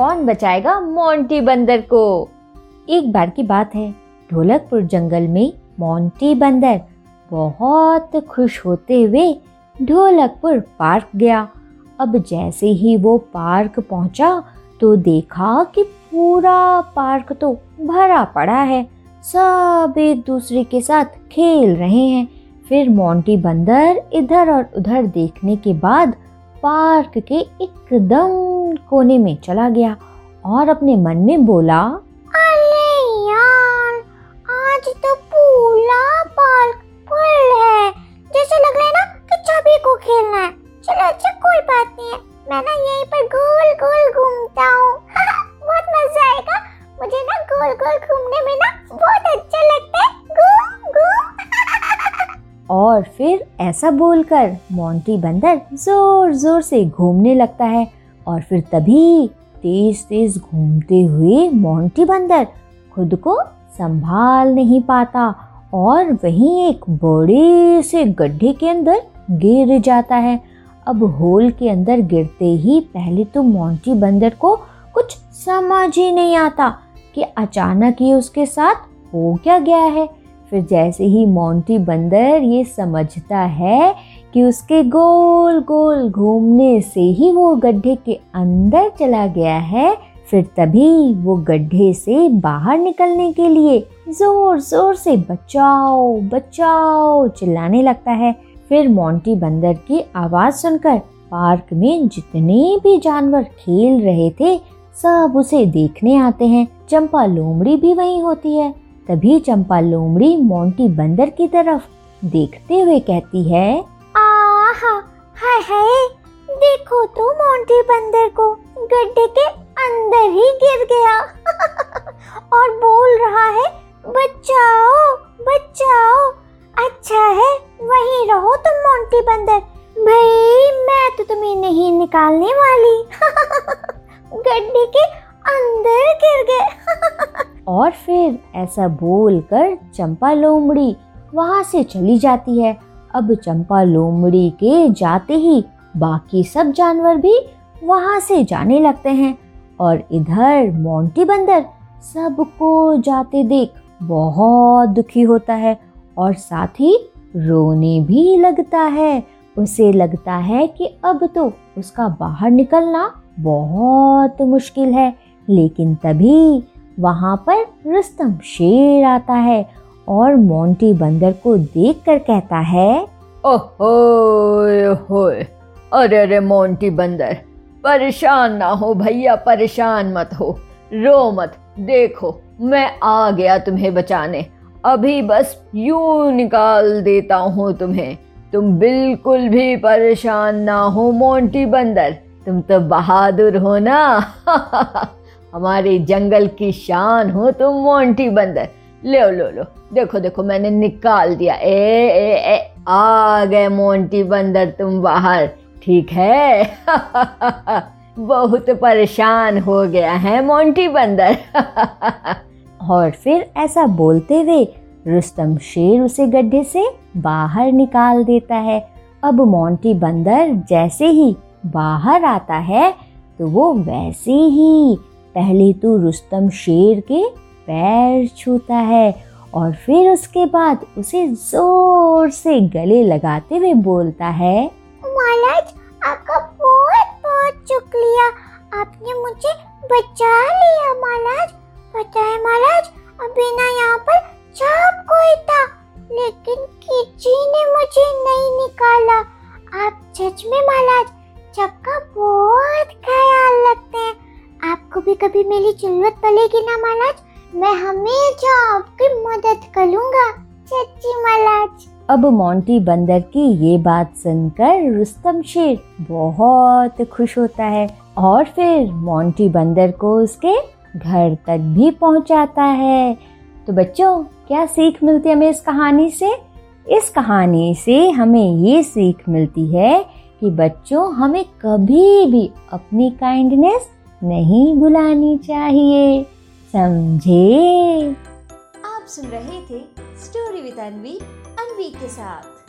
कौन बचाएगा मोंटी बंदर को? एक बार की बात है, ढोलकपुर जंगल में मोंटी बंदर बहुत खुश होते हुए ढोलकपुर पार्क गया। अब जैसे ही वो पार्क पहुँचा तो देखा कि पूरा पार्क तो भरा पड़ा है। सब एक दूसरे के साथ खेल रहे हैं। फिर मोंटी बंदर इधर और उधर देखने के बाद पार्क के एकदम कोने में चला गया और अपने मन में बोला अरे यार आज तो पूरा पार्क फुल है। जैसे लग रहा है ना कि सभी को खेलना है। चलो अच्छा कोई बात नहीं है। मैं ना यहीं पर गोल गोल घूमता हूँ। बहुत मज़ा आएगा। मुझे ना गोल गोल घूमने में ना बहुत अच्छा लगता है। घूम घूम और फिर ऐसा बोलकर मोंटी बंदर ज़ोर ज़ोर से घूमने लगता है। और फिर तभी तेज तेज घूमते हुए मोंटी बंदर खुद को संभाल नहीं पाता और वहीं एक बड़े से गड्ढे के अंदर गिर जाता है। अब होल के अंदर गिरते ही पहले तो मोंटी बंदर को कुछ समझ ही नहीं आता कि अचानक ही उसके साथ हो क्या गया है। फिर जैसे ही मोंटी बंदर ये समझता है कि उसके गोल गोल घूमने से ही वो गड्ढे के अंदर चला गया है, फिर तभी वो गड्ढे से बाहर निकलने के लिए ज़ोर ज़ोर से बचाओ बचाओ चिल्लाने लगता है। फिर मोंटी बंदर की आवाज़ सुनकर पार्क में जितने भी जानवर खेल रहे थे, सब उसे देखने आते हैं। चंपा लोमड़ी भी वहीं होती है। तभी चंपा लोमड़ी मोंटी बंदर की तरफ़ देखते हुए कहती है, आहा, हाय हाय, देखो तो मोंटी बंदर को गड्ढे के अंदर ही गिर गया। और बोल रहा है, बचाओ बचाओ। अच्छा है, वहीं रहो तुम मोंटी बंदर। भाई, मैं तो तुम्हें नहीं निकालने वाली। गड्ढे के अंदर गिर गए। और फिर ऐसा बोलकर चंपा लोमड़ी वहाँ से चली जाती है। अब चंपा लोमड़ी के जाते ही बाकी सब जानवर भी वहाँ से जाने लगते हैं और इधर मोंटी बंदर सबको जाते देख बहुत दुखी होता है और साथ ही रोने भी लगता है। उसे लगता है कि अब तो उसका बाहर निकलना बहुत मुश्किल है, लेकिन तभी वहाँ पर रुस्तम शेर आता है और मोंटी बंदर को देखकर कहता है ओहो अरे अरे, मोंटी बंदर, परेशान ना हो भैया, परेशान मत हो। रो मत, देखो, मैं आ गया तुम्हें बचाने। अभी बस यूँ निकाल देता हूँ तुम्हें। तुम बिल्कुल भी परेशान ना हो मोंटी बंदर। तुम तो बहादुर हो ना? हमारे जंगल की शान हो, तुम मोंटी बंदर। लो लो लो, देखो देखो, मैंने निकाल दिया। ए ए ए, आ गए मोंटी बंदर तुम बाहर। ठीक है? बहुत परेशान हो गया है मोंटी बंदर। और फिर ऐसा बोलते हुए रुस्तम शेर उसे गड्ढे से बाहर निकाल देता है। अब मोंटी बंदर जैसे ही बाहर आता है तो वो वैसे ही पहले तो रुस्तम शेर के पैर छूता है और फिर उसके बाद उसे ज़ोर से गले लगाते हुए बोलता है महाराज आपका बहुत बहुत शुक्रिया। आपने मुझे बचा लिया महाराज पता है महाराज अभी ना यहाँ पर कभी मेरी ज़रूरत पड़ेगी ना महाराज मैं हमेशा आपकी मदद करूँगा, सच्ची महाराज अब मोंटी बंदर की ये बात सुनकर रुस्तम शेर बहुत खुश होता है और फिर मोंटी बंदर को उसके घर तक भी पहुंचाता है। तो बच्चों, क्या सीख मिलती है हमें इस कहानी से? इस कहानी से हमें ये सीख मिलती है कि बच्चों, हमें कभी भी अपनी काइंडनेस नहीं भुलानी चाहिए समझे? आप सुन रहे थे स्टोरी विद अनवी अनवी के साथ।